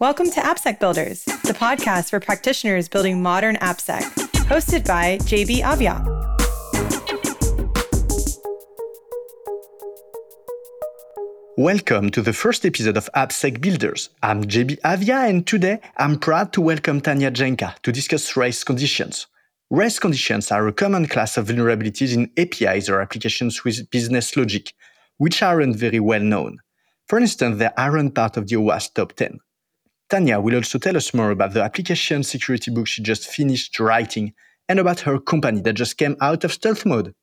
Welcome to AppSec Builders, the podcast for practitioners building modern AppSec, hosted by JB Aviat. Welcome to the first episode of AppSec Builders. I'm JB Aviat, and today I'm proud to welcome Tanya Janca to discuss race conditions. Race conditions are a common class of vulnerabilities in APIs or applications with business logic, which aren't very well known. For instance, they aren't part of the OWASP top 10. Tanya will also tell us more about the application security book she just finished writing and about her company that just came out of stealth mode.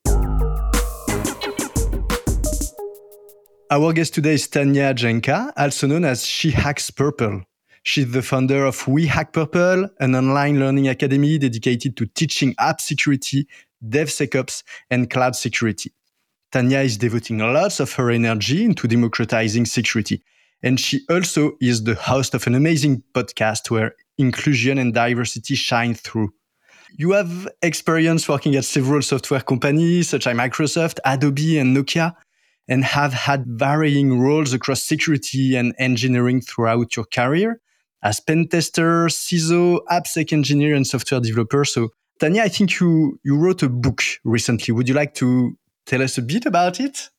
Our guest today is Tanya Janca, also known as She Hacks Purple. She's the founder of We Hack Purple, an online learning academy dedicated to teaching app security, DevSecOps, and cloud security. Tanya is devoting lots of her energy into democratizing security. And she also is the host of an amazing podcast where inclusion and diversity shine through. You have experience working at several software companies such as Microsoft, Adobe, and Nokia, and have had varying roles across security and engineering throughout your career as pen tester, CISO, AppSec engineer, and software developer. So, Tanya, I think you, you wrote a book recently. Would you like to tell us a bit about it?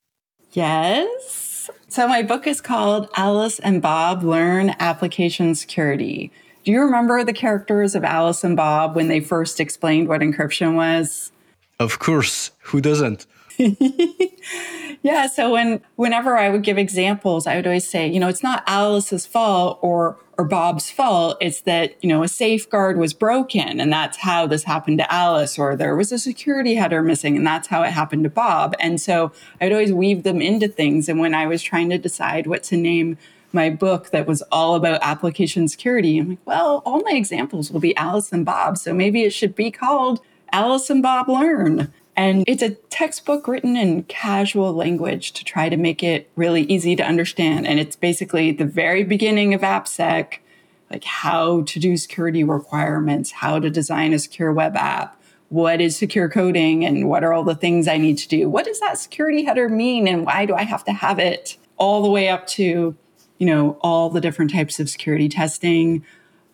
Yes. So, my book is called Alice and Bob Learn Application Security. Do you remember the characters of Alice and Bob when they first explained what encryption was? Of course. Who doesn't? yeah. So when whenever I would give examples, I would always say, you know, it's not Alice's fault or or Bob's fault. It's that, you know, a safeguard was broken and that's how this happened to Alice, or there was a security header missing and that's how it happened to Bob. And so I'd always weave them into things. And when I was trying to decide what to name my book that was all about application security, I'm like, well, all my examples will be Alice and Bob. So maybe it should be called Alice and Bob Learn. And it's a textbook written in casual language to try to make it really easy to understand. And it's basically the very beginning of AppSec, like how to do security requirements, how to design a secure web app, what is secure coding, and what are all the things I need to do? What does that security header mean, and why do I have to have it? All the way up to, you know, all the different types of security testing,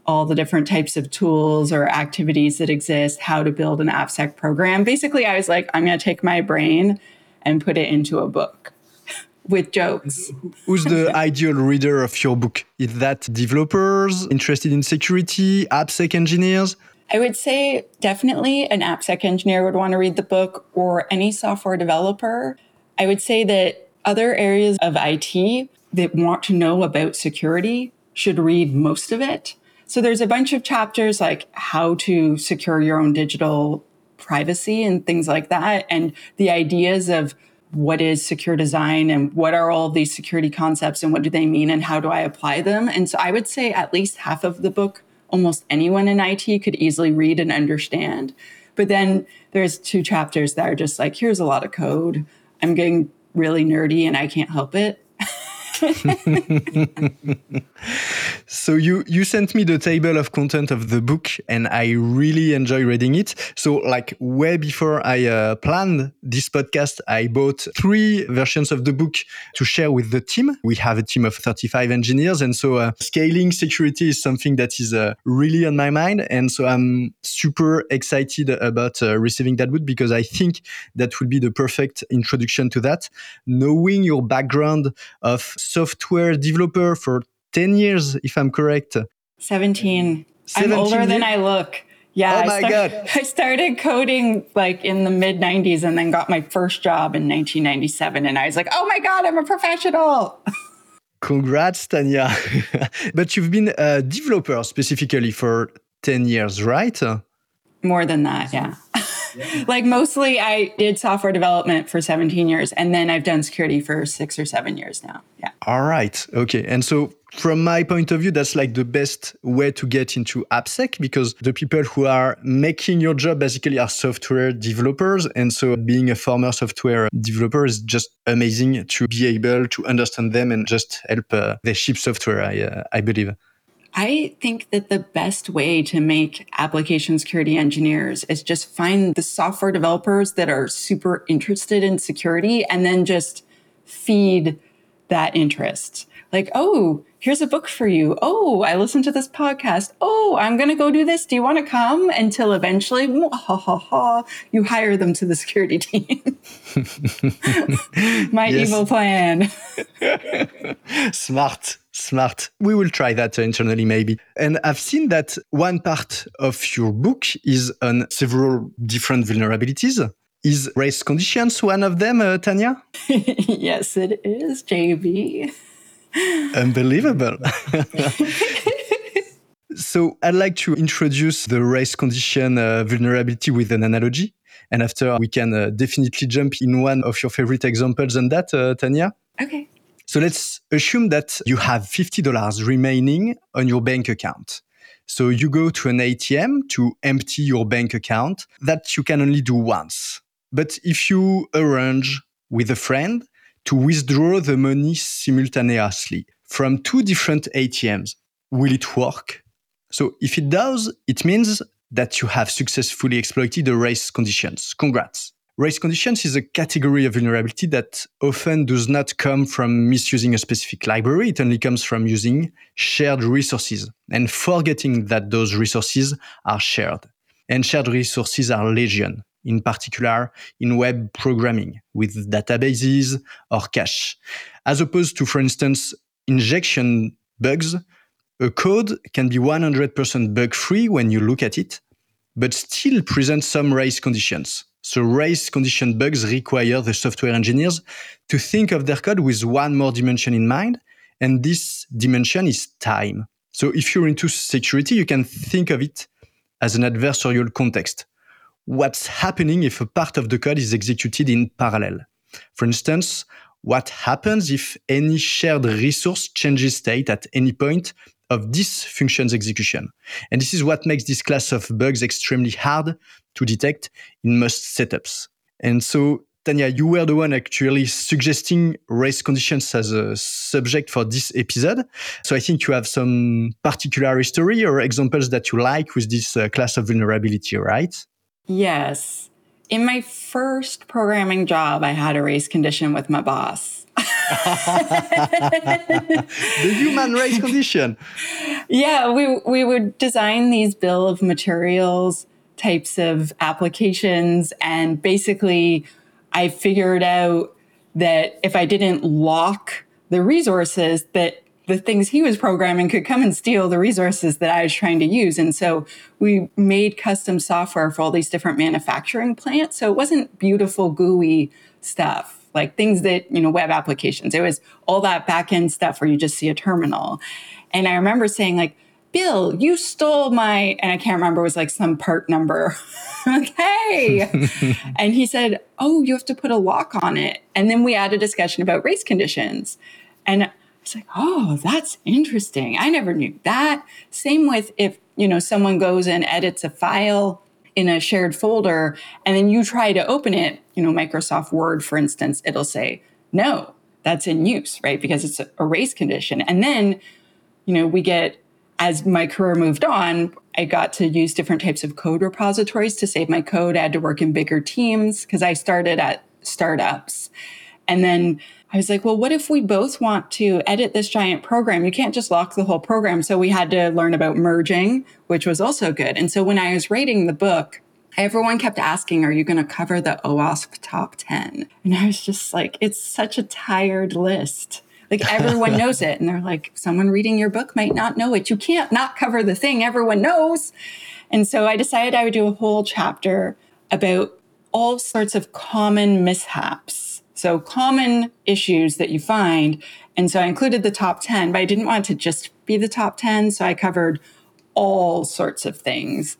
all the different types of tools or activities that exist, how to build an AppSec program. Basically, I was like, I'm going to take my brain and put it into a book with jokes. Who's the ideal reader of your book? Is that developers interested in security, AppSec engineers? I would say definitely an AppSec engineer would want to read the book or any software developer. I would say that other areas of IT that want to know about security should read most of it so there's a bunch of chapters like how to secure your own digital privacy and things like that. And the ideas of what is secure design and what are all these security concepts and what do they mean and how do I apply them. And so I would say at least half of the book, almost anyone in IT could easily read and understand. But then there's two chapters that are just like, here's a lot of code. I'm getting really nerdy and I can't help it. so you you sent me the table of content of the book and i really enjoy reading it. So like way before i uh, planned this podcast i bought three versions of the book to share with the team. We have a team of 35 engineers and so uh, scaling security is something that is uh, really on my mind. And so i'm super excited about uh, receiving that book because i think that would be the perfect introduction to that. Knowing your background of software developer for 10 years, if I'm correct. 17. 17 I'm older years? than I look. Yeah. Oh my I God. I started coding like in the mid 90s and then got my first job in 1997. And I was like, oh my God, I'm a professional. Congrats, Tanya. but you've been a developer specifically for 10 years, right? More than that, yeah. Like mostly I did software development for 17 years and then I've done security for six or seven years now. Yeah. All right. Okay. And so from my point of view, that's like the best way to get into AppSec because the people who are making your job basically are software developers. And so being a former software developer is just amazing to be able to understand them and just help uh, they ship software, I, uh, I believe. I think that the best way to make application security engineers is just find the software developers that are super interested in security and then just feed that interest. Like, oh, here's a book for you. Oh, I listened to this podcast. Oh, I'm going to go do this. Do you want to come? Until eventually, ha, ha, ha, you hire them to the security team. My evil plan. Smart. Smart. We will try that internally, maybe. And I've seen that one part of your book is on several different vulnerabilities. Is race conditions one of them, uh, Tanya? yes, it is, JB. Unbelievable. so I'd like to introduce the race condition uh, vulnerability with an analogy. And after we can uh, definitely jump in one of your favorite examples on that, uh, Tanya. Okay. So let's assume that you have $50 remaining on your bank account. So you go to an ATM to empty your bank account that you can only do once. But if you arrange with a friend to withdraw the money simultaneously from two different ATMs, will it work? So if it does, it means that you have successfully exploited the race conditions. Congrats. Race conditions is a category of vulnerability that often does not come from misusing a specific library. It only comes from using shared resources and forgetting that those resources are shared. And shared resources are legion, in particular in web programming with databases or cache. As opposed to, for instance, injection bugs, a code can be 100% bug free when you look at it, but still present some race conditions. So race condition bugs require the software engineers to think of their code with one more dimension in mind. And this dimension is time. So if you're into security, you can think of it as an adversarial context. What's happening if a part of the code is executed in parallel? For instance, what happens if any shared resource changes state at any point of this function's execution. And this is what makes this class of bugs extremely hard to detect in most setups. And so, Tanya, you were the one actually suggesting race conditions as a subject for this episode. So I think you have some particular history or examples that you like with this uh, class of vulnerability, right? Yes. In my first programming job, I had a race condition with my boss the human race condition. Yeah, we we would design these bill of materials types of applications and basically I figured out that if I didn't lock the resources that the things he was programming could come and steal the resources that I was trying to use. And so we made custom software for all these different manufacturing plants. So it wasn't beautiful, gooey stuff like things that, you know, web applications. It was all that back end stuff where you just see a terminal. And I remember saying, like, Bill, you stole my, and I can't remember, it was like some part number. okay. and he said, Oh, you have to put a lock on it. And then we had a discussion about race conditions. And was like, Oh, that's interesting. I never knew that. Same with if, you know, someone goes and edits a file in a shared folder and then you try to open it, you know, Microsoft Word, for instance, it'll say, no, that's in use, right? Because it's a race condition. And then, you know, we get, as my career moved on, I got to use different types of code repositories to save my code. I had to work in bigger teams because I started at startups. And then I was like, well, what if we both want to edit this giant program? You can't just lock the whole program. So we had to learn about merging, which was also good. And so when I was writing the book, everyone kept asking, are you going to cover the OWASP top 10? And I was just like, it's such a tired list. Like everyone knows it. And they're like, someone reading your book might not know it. You can't not cover the thing everyone knows. And so I decided I would do a whole chapter about all sorts of common mishaps so common issues that you find. And so I included the top 10, but I didn't want to just be the top 10. So I covered all sorts of things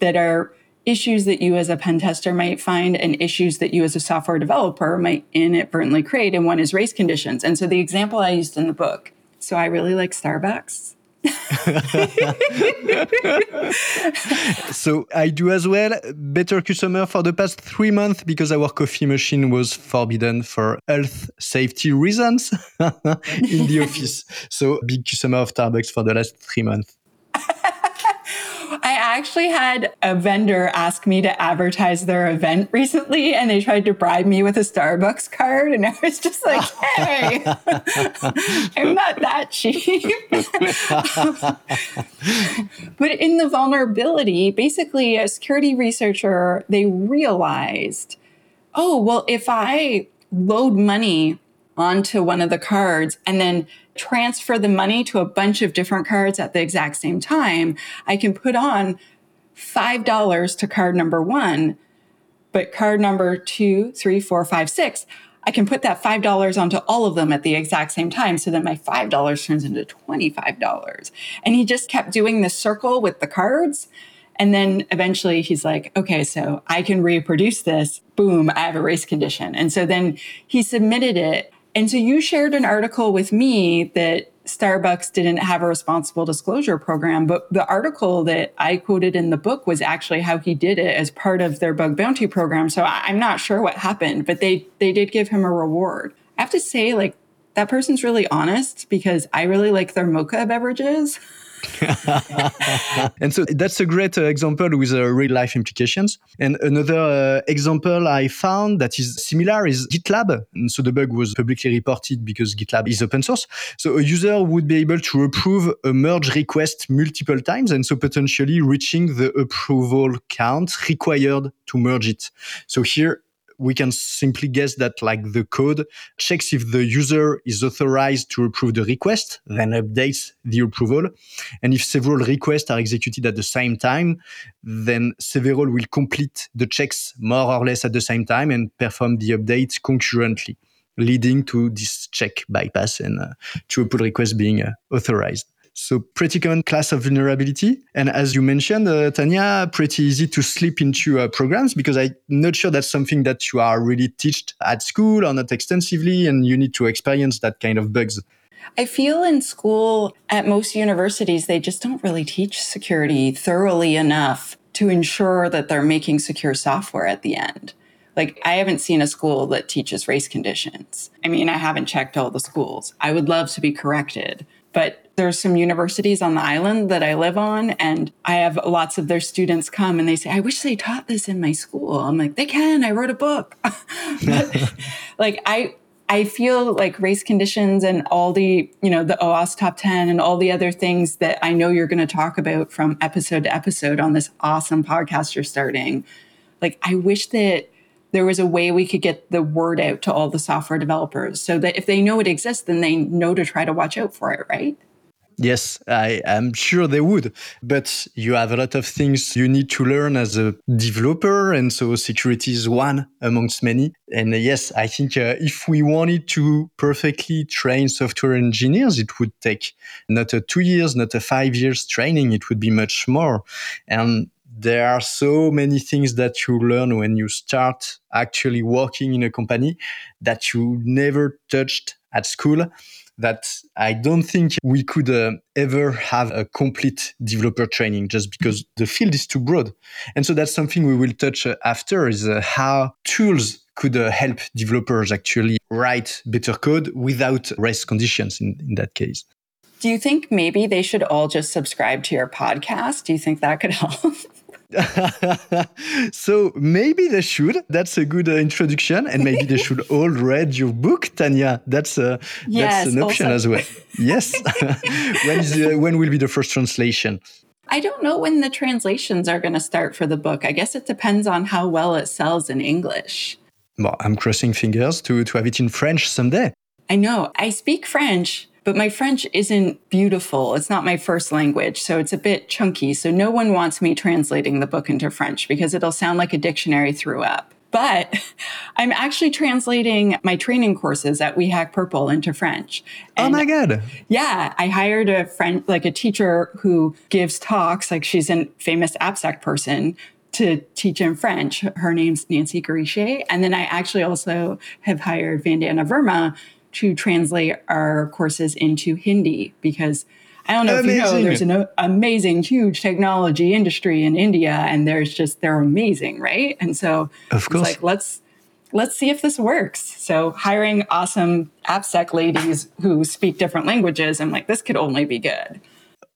that are issues that you as a pen tester might find and issues that you as a software developer might inadvertently create. And one is race conditions. And so the example I used in the book. So I really like Starbucks. so I do as well. Better customer for the past three months because our coffee machine was forbidden for health safety reasons in the office. So big customer of Starbucks for the last three months. I actually had a vendor ask me to advertise their event recently, and they tried to bribe me with a Starbucks card. And I was just like, hey, I'm not that cheap. but in the vulnerability, basically, a security researcher, they realized, oh, well, if I load money onto one of the cards and then transfer the money to a bunch of different cards at the exact same time, I can put on $5 to card number one, but card number two, three, four, five, six, I can put that $5 onto all of them at the exact same time. So then my $5 turns into $25. And he just kept doing this circle with the cards. And then eventually he's like, okay, so I can reproduce this. Boom, I have a race condition. And so then he submitted it and so you shared an article with me that Starbucks didn't have a responsible disclosure program, but the article that I quoted in the book was actually how he did it as part of their bug bounty program. So I'm not sure what happened, but they they did give him a reward. I have to say, like that person's really honest because I really like their mocha beverages. and so that's a great uh, example with uh, real life implications. And another uh, example I found that is similar is GitLab. And so the bug was publicly reported because GitLab is open source. So a user would be able to approve a merge request multiple times and so potentially reaching the approval count required to merge it. So here we can simply guess that like the code checks if the user is authorized to approve the request, then updates the approval. And if several requests are executed at the same time, then several will complete the checks more or less at the same time and perform the update concurrently, leading to this check bypass and uh, to a pull request being uh, authorized. So pretty common class of vulnerability. And as you mentioned, uh, Tanya, pretty easy to slip into uh, programs because I'm not sure that's something that you are really taught at school or not extensively, and you need to experience that kind of bugs. I feel in school at most universities, they just don't really teach security thoroughly enough to ensure that they're making secure software at the end. Like, I haven't seen a school that teaches race conditions. I mean, I haven't checked all the schools. I would love to be corrected. But there's some universities on the island that I live on, and I have lots of their students come and they say, I wish they taught this in my school. I'm like, they can. I wrote a book. but, like, I, I feel like race conditions and all the, you know, the OWASP top 10 and all the other things that I know you're going to talk about from episode to episode on this awesome podcast you're starting. Like, I wish that there was a way we could get the word out to all the software developers so that if they know it exists, then they know to try to watch out for it, right? Yes, I am sure they would. But you have a lot of things you need to learn as a developer. And so security is one amongst many. And uh, yes, I think uh, if we wanted to perfectly train software engineers, it would take not a two years, not a five years training. It would be much more. And there are so many things that you learn when you start actually working in a company that you never touched at school that I don't think we could uh, ever have a complete developer training just because the field is too broad. And so that's something we will touch uh, after is uh, how tools could uh, help developers actually write better code without race conditions in, in that case. Do you think maybe they should all just subscribe to your podcast? Do you think that could help? so maybe they should. That's a good uh, introduction, and maybe they should all read your book, Tanya. That's uh, yes, that's an option also. as well. Yes. when is uh, when will be the first translation? I don't know when the translations are going to start for the book. I guess it depends on how well it sells in English. Well, I'm crossing fingers to to have it in French someday. I know. I speak French, but my French isn't beautiful. It's not my first language, so it's a bit chunky. So no one wants me translating the book into French because it'll sound like a dictionary threw up. But I'm actually translating my training courses at We Hack Purple into French. Oh and oh my god! Yeah, I hired a friend, like a teacher who gives talks. Like she's a famous AppSec person to teach in French. Her name's Nancy Gariché. And then I actually also have hired Vandana Verma to translate our courses into Hindi because I don't know amazing. if you know, there's an amazing, huge technology industry in India, and there's just they're amazing, right? And so of course, like let's let's see if this works. So hiring awesome AppSec ladies who speak different languages, I'm like, this could only be good.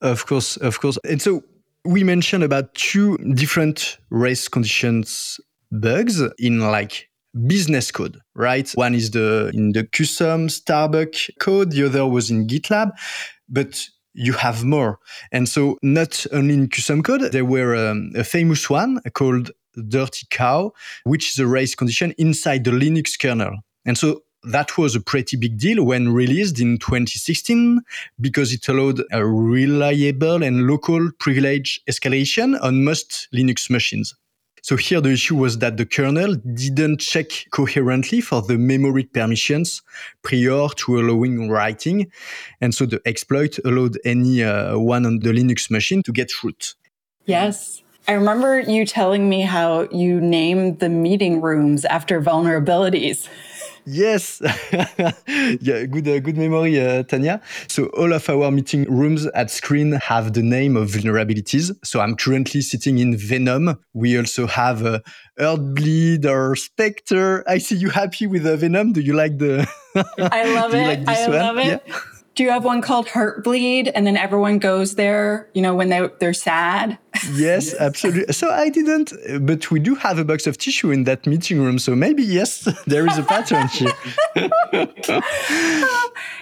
Of course, of course. And so we mentioned about two different race conditions bugs in like business code, right? One is the in the QSOM Starbucks code, the other was in GitLab, but you have more. And so not only in QSOM code, there were um, a famous one called Dirty Cow, which is a race condition inside the Linux kernel. And so that was a pretty big deal when released in 2016 because it allowed a reliable and local privilege escalation on most Linux machines. So here the issue was that the kernel didn't check coherently for the memory permissions prior to allowing writing. And so the exploit allowed any uh, one on the Linux machine to get root. Yes. I remember you telling me how you named the meeting rooms after vulnerabilities. Yes, yeah, good, uh, good memory, uh, Tanya. So all of our meeting rooms at Sqreen have the name of vulnerabilities. So I'm currently sitting in Venom. We also have uh, Heartbleed or Spectre. I see you happy with uh, Venom. Do you like the? I love it. Like I one? love it. Yeah do you have one called Heartbleed? And then everyone goes there, you know, when they, they're sad? Yes, absolutely. So I didn't, but we do have a box of tissue in that meeting room. So maybe, yes, there is a pattern here.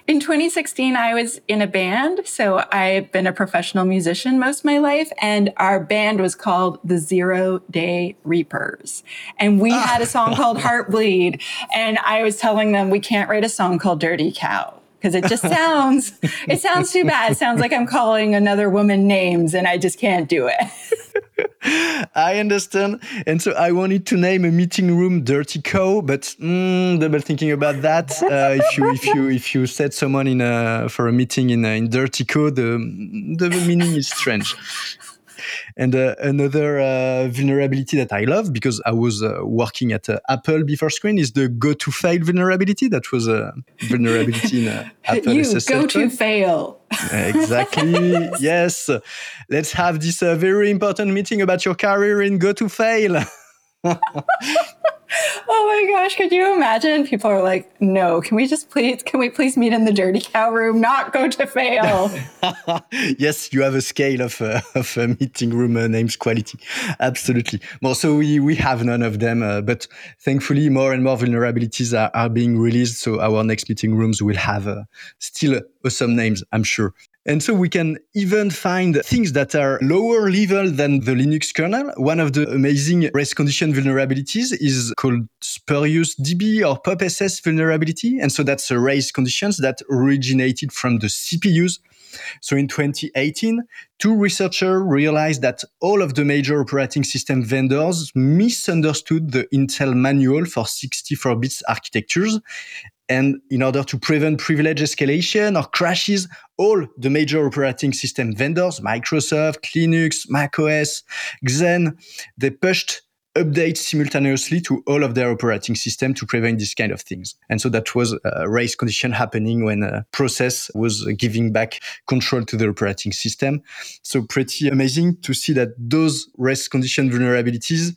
in 2016, I was in a band. So I've been a professional musician most of my life. And our band was called the Zero Day Reapers. And we ah. had a song called Heartbleed. And I was telling them we can't write a song called Dirty Cow because it just sounds it sounds too bad. It sounds like I'm calling another woman names and I just can't do it. I understand. And so I wanted to name a meeting room Dirty Cow, but mm, double thinking about that. Uh, if you if you if you set someone in a for a meeting in a, in Dirty Cow, the the meaning is strange. And uh, another uh, vulnerability that I love because I was uh, working at uh, Apple before Sqreen is the go to fail vulnerability. That was a vulnerability in uh, Apple you SSL go to fail. exactly. yes. Let's have this uh, very important meeting about your career in go to fail. oh my gosh, could you imagine? People are like, no, can we just please, can we please meet in the dirty cow room, not go to fail? yes, you have a scale of, uh, of uh, meeting room uh, names quality. Absolutely. Well, so we, we have none of them, uh, but thankfully more and more vulnerabilities are, are being released. So our next meeting rooms will have uh, still awesome names, I'm sure. And so we can even find things that are lower level than the Linux kernel. One of the amazing race condition vulnerabilities is called spurious DB or PopSS vulnerability. And so that's a race conditions that originated from the CPUs. So in 2018, two researchers realized that all of the major operating system vendors misunderstood the Intel manual for 64 bits architectures and in order to prevent privilege escalation or crashes, all the major operating system vendors, Microsoft, Linux, macOS, Xen, they pushed updates simultaneously to all of their operating system to prevent this kind of things. And so that was a race condition happening when a process was giving back control to the operating system. So pretty amazing to see that those race condition vulnerabilities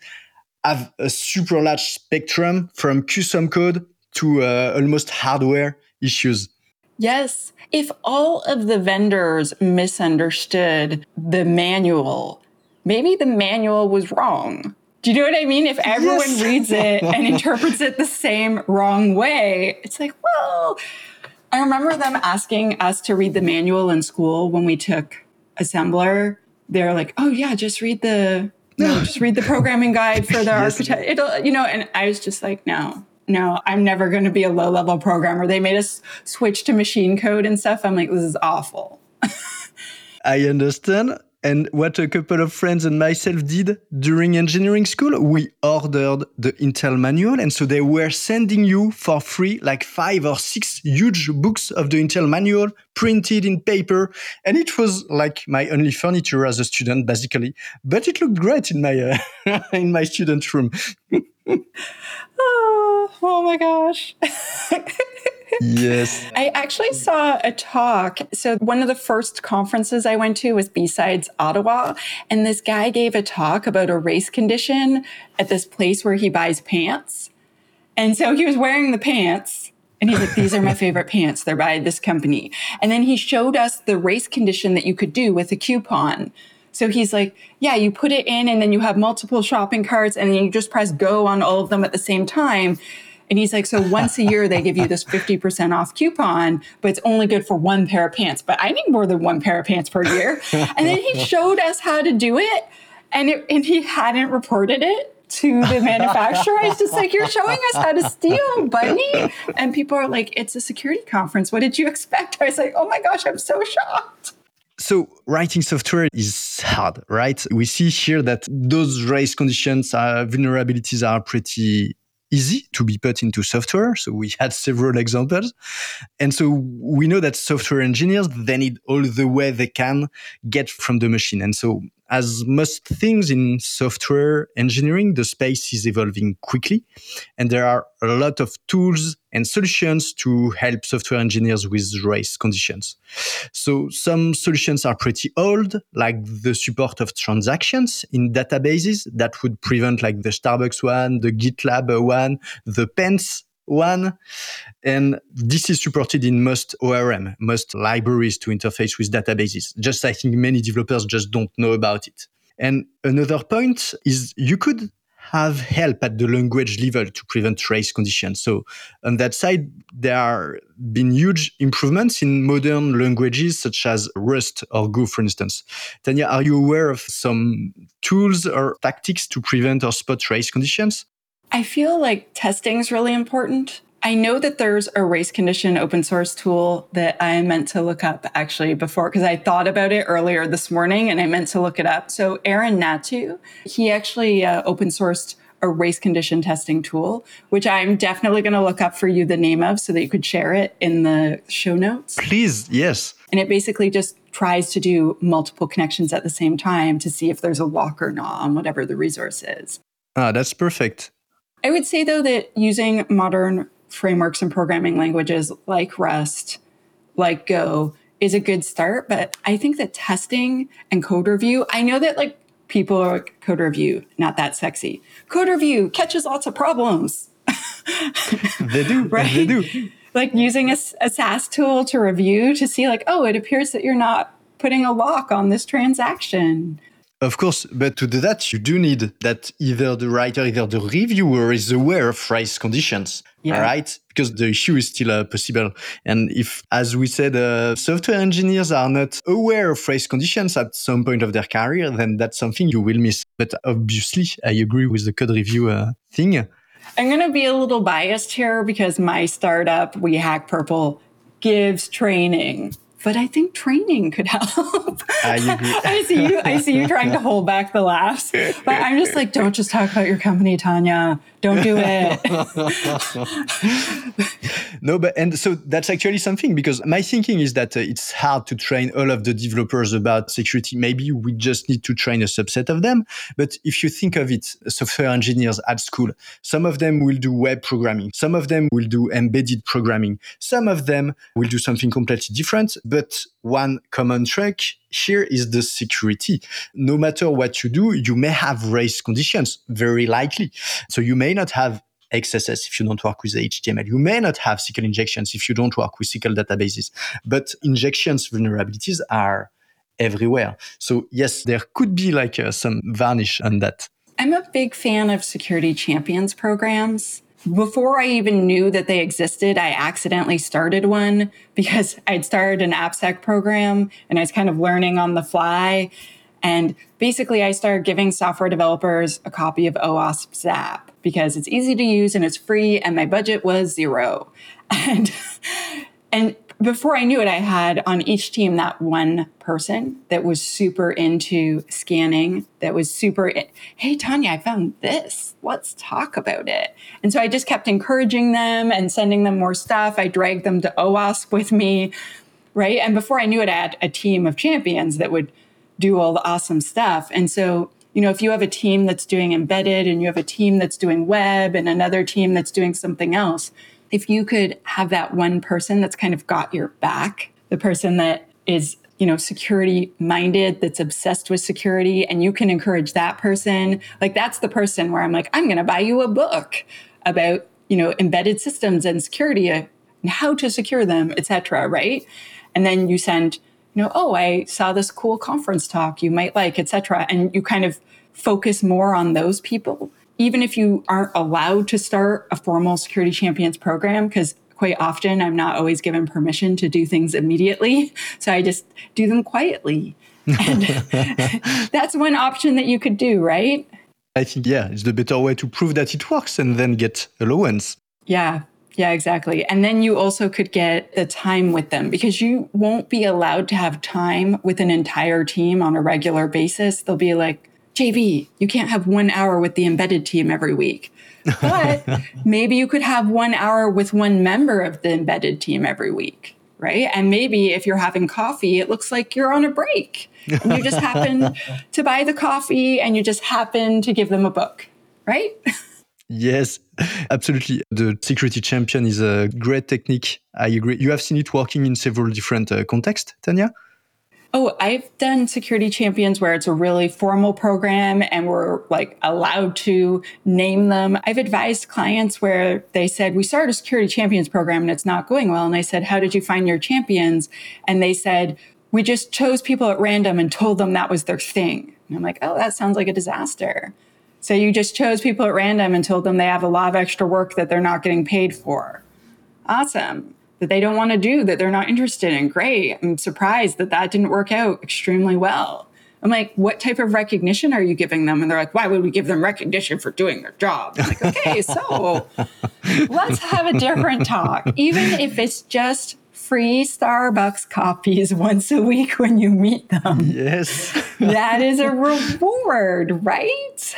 have a super large spectrum from QSOM code to uh, almost hardware issues. Yes. If all of the vendors misunderstood the manual, maybe the manual was wrong. Do you know what I mean? If everyone yes. reads it and interprets it the same wrong way, it's like, well, I remember them asking us to read the manual in school when we took assembler. They're like, oh, yeah, just read the. No, just read the programming guide for the yes. architect. It'll, you know, and I was just like, no, no, I'm never going to be a low level programmer. They made us switch to machine code and stuff. I'm like, this is awful. I understand. And what a couple of friends and myself did during engineering school, we ordered the Intel manual. And so they were sending you for free like five or six huge books of the Intel manual printed in paper. And it was like my only furniture as a student, basically. But it looked great in my, uh, in my student room. oh, my gosh. yes. I actually saw a talk. So, one of the first conferences I went to was B-Sides Ottawa. And this guy gave a talk about a race condition at this place where he buys pants. And so he was wearing the pants. And he's like, these are my favorite pants. They're by this company. And then he showed us the race condition that you could do with a coupon So he's like, yeah, you put it in and then you have multiple shopping carts and then you just press go on all of them at the same time. And he's like, so once a year they give you this 50% off coupon, but it's only good for one pair of pants. But I need more than one pair of pants per year. And then he showed us how to do it. And, it, and he hadn't reported it to the manufacturer. It's just like, you're showing us how to steal, bunny. And people are like, it's a security conference. What did you expect? I was like, oh my gosh, I'm so shocked. So writing software is hard, right? We see here that those race conditions, uh, vulnerabilities are pretty easy to be put into software. So we had several examples. And so we know that software engineers, they need all the way they can get from the machine. And so as most things in software engineering, the space is evolving quickly. And there are a lot of tools and solutions to help software engineers with race conditions. So some solutions are pretty old, like the support of transactions in databases that would prevent like the Starbucks one, the GitLab one, the Pence one. And this is supported in most ORM, most libraries to interface with databases. Just I think many developers just don't know about it. And another point is you could have help at the language level to prevent race conditions. So on that side, there are been huge improvements in modern languages such as Rust or Go, for instance. Tanya, are you aware of some tools or tactics to prevent or spot race conditions? I feel like testing is really important. I know that there's a race condition open source tool that I meant to look up actually before because I thought about it earlier this morning and I meant to look it up. So Aaron Hnatiw, he actually uh, open sourced a race condition testing tool, which I'm definitely going to look up for you the name of so that you could share it in the show notes. Please, yes. And it basically just tries to do multiple connections at the same time to see if there's a lock or not on whatever the resource is. Ah, that's perfect. I would say, though, that using modern frameworks and programming languages like Rust, like Go, is a good start. But I think that testing and code review, I know that like people are like, code review, not that sexy. Code review catches lots of problems. they do. right? They do. Like using a, a SAST tool to review to see, like, oh, it appears that you're not putting a lock on this transaction. Of course, but to do that, you do need that either the writer, either the reviewer is aware of race conditions. Yeah. Right? Because the issue is still uh, possible. And if, as we said, uh, software engineers are not aware of race conditions at some point of their career, then that's something you will miss. But obviously, I agree with the code review uh, thing. I'm going to be a little biased here because my startup, We Hack Purple, gives training but I think training could help. I. I see you. I see you trying to hold back the laughs, but I'm just like, don't just talk about your company, Tanya. Don't do it. no, but and so that's actually something because my thinking is that uh, it's hard to train all of the developers about security. Maybe we just need to train a subset of them. But if you think of it, software engineers at school, some of them will do web programming, some of them will do embedded programming, some of them will do something completely different but one common track here is the security. No matter what you do, you may have race conditions, very likely. So you may not have XSS if you don't work with HTML. You may not have SQL injections if you don't work with SQL databases. But injections vulnerabilities are everywhere. So yes, there could be like uh, some varnish on that. I'm a big fan of security champions programs before I even knew that they existed, I accidentally started one because I'd started an AppSec program and I was kind of learning on the fly. And basically, I started giving software developers a copy of OWASP Zap because it's easy to use and it's free, and my budget was zero. And and before I knew it, I had on each team that one person that was super into scanning, that was super, hey, Tanya, I found this. Let's talk about it. And so I just kept encouraging them and sending them more stuff. I dragged them to OWASP with me, right? And before I knew it, I had a team of champions that would do all the awesome stuff. And so, you know, if you have a team that's doing embedded and you have a team that's doing web and another team that's doing something else, if you could have that one person that's kind of got your back, the person that is you know security minded that's obsessed with security and you can encourage that person like that's the person where i'm like i'm going to buy you a book about you know embedded systems and security uh, and how to secure them etc right and then you send you know, oh, I saw this cool conference talk you might like, etc. And you kind of focus more on those people, even if you aren't allowed to start a formal security champions program, because quite often I'm not always given permission to do things immediately. So I just do them quietly. And that's one option that you could do, right? I think, yeah, it's the better way to prove that it works and then get allowance. Yeah, yeah, exactly. And then you also could get the time with them because you won't be allowed to have time with an entire team on a regular basis. They'll be like, JB, you can't have one hour with the embedded team every week. But maybe you could have one hour with one member of the embedded team every week, right? And maybe if you're having coffee, it looks like you're on a break. And you just happen to buy the coffee and you just happen to give them a book, right? Yes, absolutely. The security champion is a great technique. I agree. You have seen it working in several different uh, contexts, Tanya? Oh, I've done security champions where it's a really formal program and we're like allowed to name them. I've advised clients where they said, we started a security champions program and it's not going well. And I said, how did you find your champions? And they said, we just chose people at random and told them that was their thing. And I'm like, oh, that sounds like a disaster. So you just chose people at random and told them they have a lot of extra work that they're not getting paid for. Awesome that they don't want to do, that they're not interested in. Great. I'm surprised that that didn't work out extremely well. I'm like, what type of recognition are you giving them? And they're like, why would we give them recognition for doing their job? I'm like, okay, so let's have a different talk. Even if it's just free Starbucks coffees once a week when you meet them. Yes. that is a reward, right?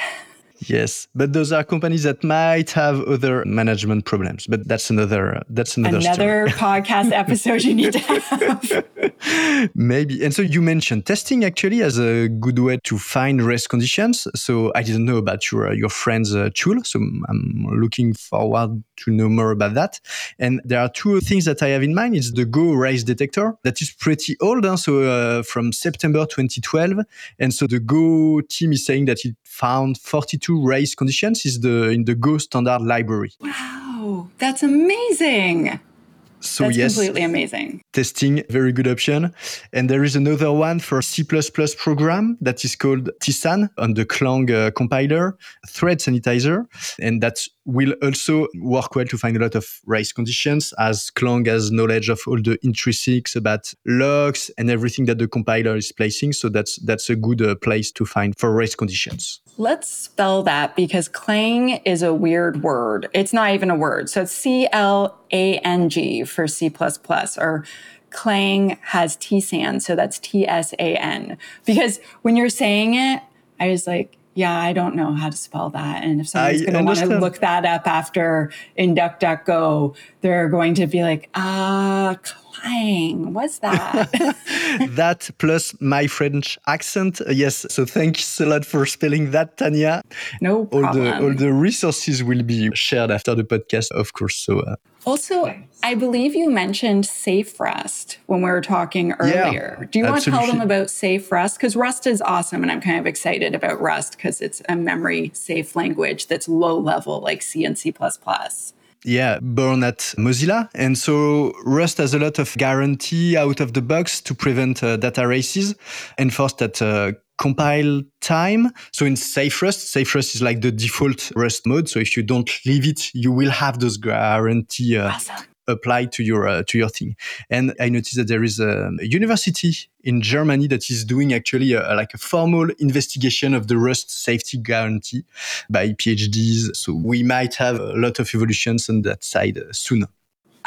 Yes, but those are companies that might have other management problems. But that's another that's another another podcast episode you need to have. Maybe. And so you mentioned testing actually as a good way to find race conditions. So I didn't know about your your friend's uh, tool. So I'm looking forward to know more about that. And there are two things that I have in mind. It's the Go race detector that is pretty old. Huh? So uh, from September 2012. And so the Go team is saying that it found 42 race conditions is the in the Go standard library. Wow, that's amazing. So That's yes, completely amazing. Testing, very good option. And there is another one for C++ program that is called TSan on the Clang uh, compiler, thread sanitizer. And that will also work well to find a lot of race conditions as Clang has knowledge of all the intrinsics about logs and everything that the compiler is placing. So that's, that's a good uh, place to find for race conditions. Let's spell that because Clang is a weird word. It's not even a word. So it's C L A N G for C or Clang has Tsan. So that's T S A N. Because when you're saying it, I was like, yeah, I don't know how to spell that. And if someone's going to want to look that up after in DuckDuckGo, they're going to be like, ah, Clang, what's that? that plus my French accent. Yes. So thanks a lot for spelling that, Tanya. No problem. All the, all the resources will be shared after the podcast, of course. So uh, also, I believe you mentioned Safe Rust when we were talking earlier. Yeah, Do you absolutely. want to tell them about Safe Rust? Because Rust is awesome, and I'm kind of excited about Rust because it's a memory safe language that's low level, like C and C. Yeah, born at Mozilla. And so Rust has a lot of guarantee out of the box to prevent uh, data races enforced at uh, compile time. So in Safe Rust, Safe Rust is like the default Rust mode. So if you don't leave it, you will have those guarantee uh, awesome. Applied to your uh, to your thing. And I noticed that there is a, university in Germany that is doing actually a, like a formal investigation of the Rust safety guarantee by PhDs. So we might have a lot of evolutions on that side uh, soon.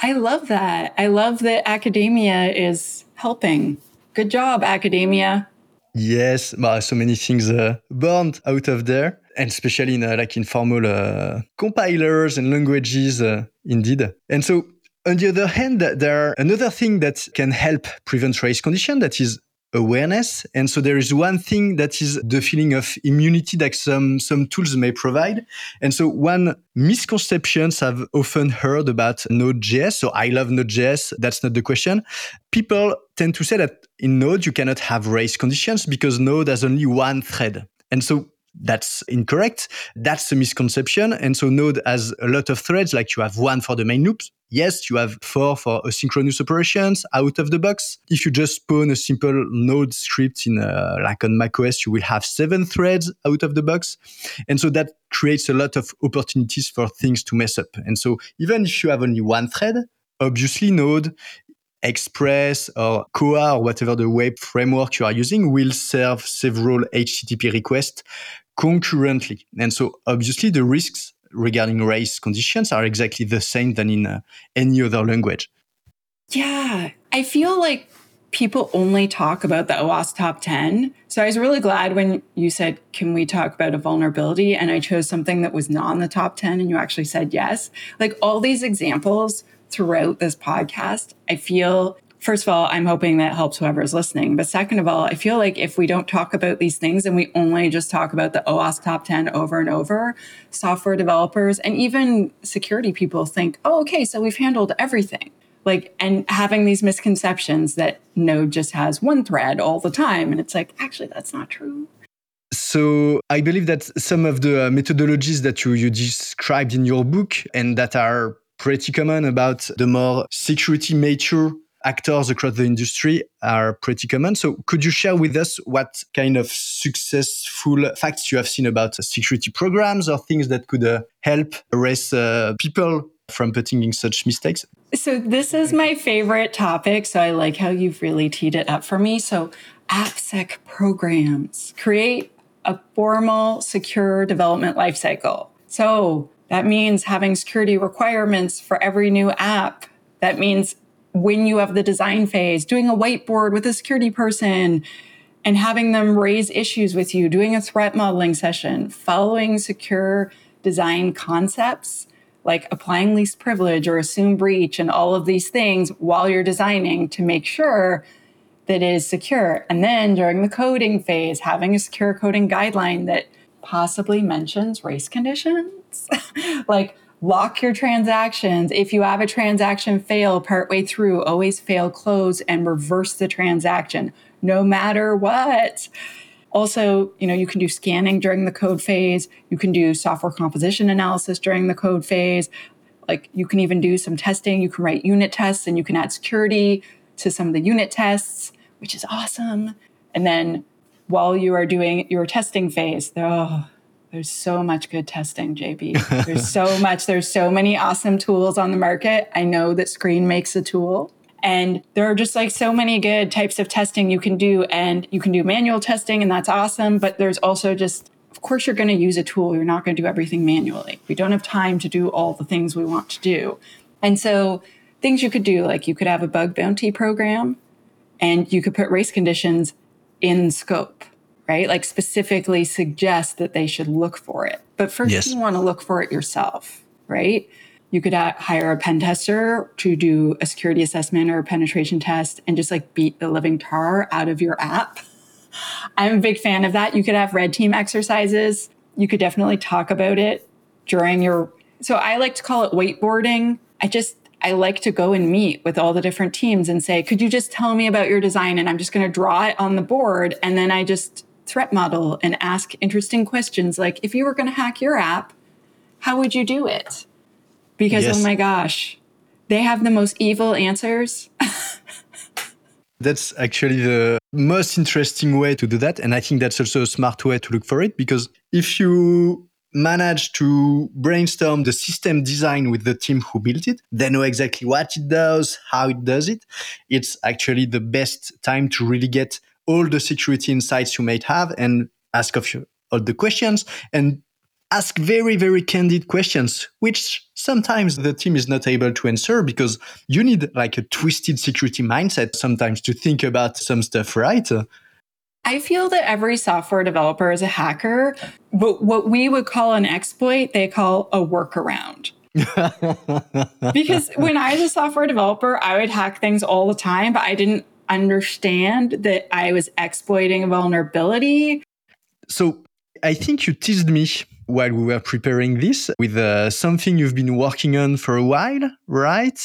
I love that. I love that academia is helping. Good job, academia. Yes, well, so many things uh, born out of there, and especially in uh, like informal uh, compilers and languages, uh, indeed. And so, on the other hand, there are another thing that can help prevent race condition that is awareness. And so there is one thing that is the feeling of immunity that some, some tools may provide. And so one misconceptions I've often heard about Node.js. So I love Node.js. That's not the question. People tend to say that in Node, you cannot have race conditions because Node has only one thread. And so that's incorrect. That's a misconception. And so Node has a lot of threads, like you have one for the main loops. Yes, you have four for asynchronous operations out of the box. If you just spawn a simple Node script in uh, like on macOS, you will have seven threads out of the box. And so that creates a lot of opportunities for things to mess up. And so even if you have only one thread, obviously Node Express or Koa or whatever the web framework you are using will serve several HTTP requests concurrently. And so obviously the risks regarding race conditions are exactly the same than in uh, any other language. Yeah, I feel like people only talk about the OWASP top 10. So I was really glad when you said, Can we talk about a vulnerability? And I chose something that was not in the top 10, and you actually said yes. Like all these examples throughout this podcast, I feel first of all, I'm hoping that helps whoever is listening. But second of all, I feel like if we don't talk about these things and we only just talk about the OWASP top 10 over and over, software developers and even security people think, oh, okay, so we've handled everything. Like, and having these misconceptions that Node just has one thread all the time. And it's like, actually, that's not true. So I believe that some of the uh, methodologies that you, you described in your book and that are pretty common about the more security mature actors across the industry are pretty common. So could you share with us what kind of successful facts you have seen about security programs or things that could uh, help erase uh, people from putting in such mistakes? So this is my favorite topic. So I like how you've really teed it up for me. So AppSec programs create a formal, secure development lifecycle. So that means having security requirements for every new app. That means when you have the design phase, doing a whiteboard with a security person and having them raise issues with you, doing a threat modeling session, following secure design concepts like applying least privilege or assume breach and all of these things while you're designing to make sure that it is secure. And then during the coding phase, having a secure coding guideline that possibly mentions race conditions. like lock your transactions. If you have a transaction fail partway through, always fail close and reverse the transaction no matter what. Also, you know, you can do scanning during the code phase. You can do software composition analysis during the code phase. Like you can even do some testing. You can write unit tests and you can add security to some of the unit tests, which is awesome. And then while you are doing your testing phase, oh, there's so much good testing, JB. There's so much. There's so many awesome tools on the market. I know that Sqreen makes a tool. And there are just like so many good types of testing you can do. And you can do manual testing, and that's awesome. But there's also just, of course, you're going to use a tool. You're not going to do everything manually. We don't have time to do all the things we want to do. And so, things you could do, like you could have a bug bounty program and you could put race conditions in scope right? Like specifically suggest that they should look for it. But first, yes. you want to look for it yourself, right? You could hire a pen tester to do a security assessment or a penetration test and just like beat the living tar out of your app. I'm a big fan of that. You could have red team exercises. You could definitely talk about it during your. So I like to call it whiteboarding. I just, I like to go and meet with all the different teams and say, could you just tell me about your design? And I'm just going to draw it on the board. And then I just threat model and ask interesting questions like if you were going to hack your app, how would you do it? Because oh yes. oh my gosh, they have the most evil answers. That's actually the most interesting way to do that. And I think that's also a smart way to look for it because if you manage to brainstorm the system design with the team who built it, they know exactly what it does, how it does it. It's actually the best time to really get all the security insights you might have and ask of you all the questions and ask very, very candid questions, which sometimes the team is not able to answer because you need like a twisted security mindset sometimes to think about some stuff, right? I feel that every software developer is a hacker, but what we would call an exploit, they call a workaround. because when I was a software developer, I would hack things all the time, but I didn't understand that I was exploiting a vulnerability. So I think you teased me while we were preparing this with uh, something you've been working on for a while, right?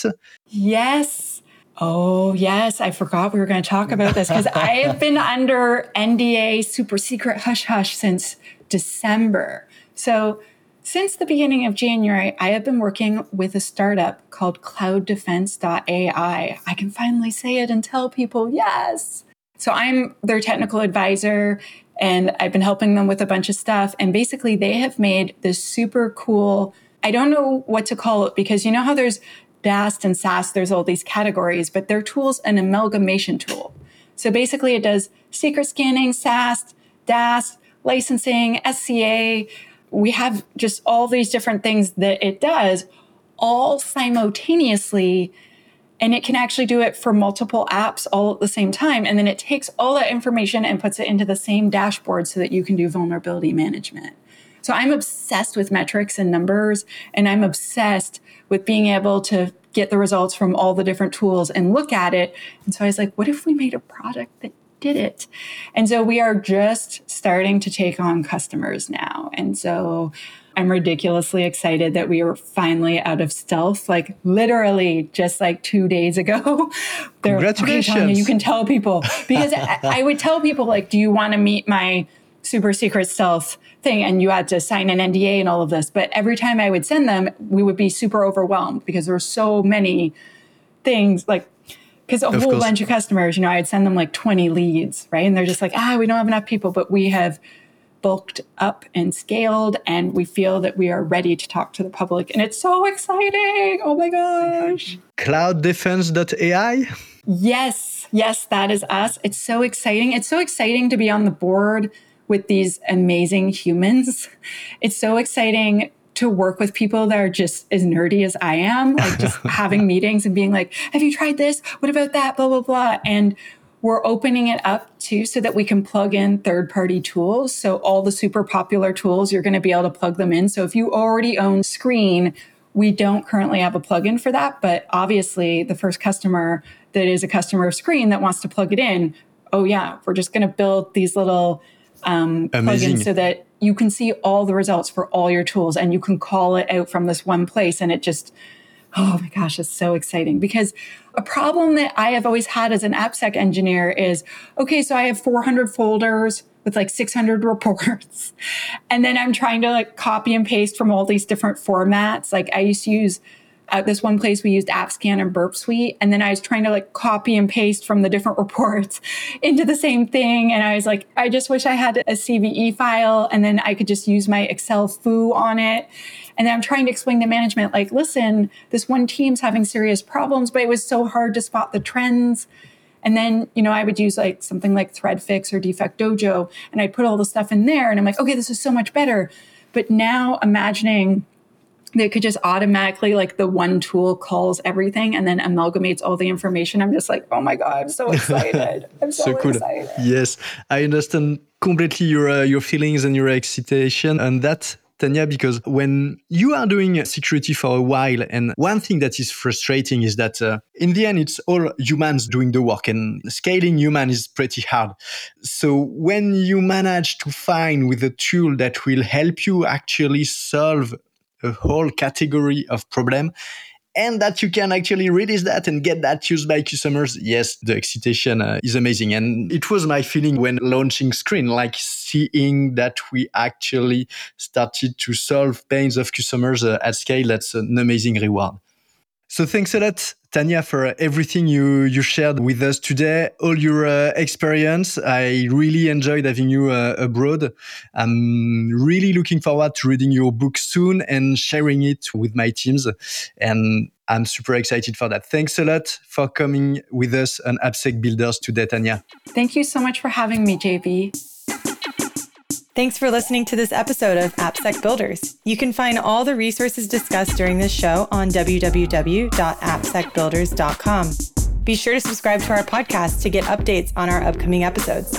Yes. Oh, yes. I forgot we were going to talk about this because I have been under NDA super secret hush hush since December. So since the beginning of January, I have been working with a startup called clouddefense.ai. I can finally say it and tell people yes. So I'm their technical advisor and I've been helping them with a bunch of stuff. And basically, they have made this super cool, I don't know what to call it because you know how there's DAST and SAST, there's all these categories, but their tool's an amalgamation tool. So basically, it does secret scanning, SAST, DAST, licensing, SCA we have just all these different things that it does all simultaneously and it can actually do it for multiple apps all at the same time. And then it takes all that information and puts it into the same dashboard so that you can do vulnerability management. So i'm obsessed with metrics and numbers and i'm obsessed with being able to get the results from all the different tools and look at it. And so i was like what if we made a product that did it. And so we are just starting to take on customers now. And so I'm ridiculously excited that we are finally out of stealth, like literally just like two days ago. Congratulations. Okay, you can tell people because I, I would tell people like, do you want to meet my super secret stealth thing? And you had to sign an NDA and all of this. But every time I would send them, we would be super overwhelmed because there were so many things like because a of whole course. bunch of customers, you know, I'd send them like 20 leads, right? And they're just like, ah, we don't have enough people, but we have bulked up and scaled and we feel that we are ready to talk to the public. And it's so exciting. Oh my gosh. Clouddefense.ai? Yes, yes, that is us. It's so exciting. It's so exciting to be on the board with these amazing humans. It's so exciting to work with people that are just as nerdy as I am, like just having meetings and being like, have you tried this? What about that? Blah, blah, blah. And we're opening it up too so that we can plug in third party tools. So all the super popular tools, you're going to be able to plug them in. So if you already own Sqreen, we don't currently have a plugin for that, but obviously the first customer that is a customer of Sqreen that wants to plug it in, oh yeah, we're just going to build these little um, plugins so that you can see all the results for all your tools and you can call it out from this one place and it just oh my gosh it's so exciting. Because a problem that i have always had as an appsec engineer is okay so i have 400 folders with like 600 reports. And then i'm trying to like copy and paste from all these different formats. Like i used to use at this one place we used AppScan and Burp Suite. And then I was trying to like copy and paste from the different reports into the same thing. And I was like, I just wish I had a CVE file and then I could just use my Excel foo on it. And then I'm trying to explain to management, like, listen, this one team's having serious problems, but it was so hard to spot the trends. And then, you know, I would use like something like ThreadFix or Defect Dojo, and I'd put all the stuff in there. And I'm like, okay, this is so much better. But now imagining they could just automatically like the one tool calls everything and then amalgamates all the information i'm just like oh my god i'm so excited i'm so, so cool. excited yes i understand completely your uh, your feelings and your excitation and that Tanya, because when you are doing security for a while, and one thing that is frustrating is that uh, in the end, it's all humans doing the work, and scaling human is pretty hard. So when you manage to find with a tool that will help you actually solve a whole category of problem and that you can actually release that and get that used by customers. Yes the excitation uh, is amazing. And it was my feeling when launching Sqreen, like seeing that we actually started to solve pains of customers uh, at scale. That's an amazing reward. So thanks a lot, Tanya, for everything you, you shared with us today, all your uh, experience. I really enjoyed having you uh, abroad. I'm really looking forward to reading your book soon and sharing it with my teams. And I'm super excited for that. Thanks a lot for coming with us on AppSec Builders today, Tanya. Thank you so much for having me, JB. Thanks for listening to this episode of AppSec Builders. You can find all the resources discussed during this show on www.appsecbuilders.com. Be sure to subscribe to our podcast to get updates on our upcoming episodes.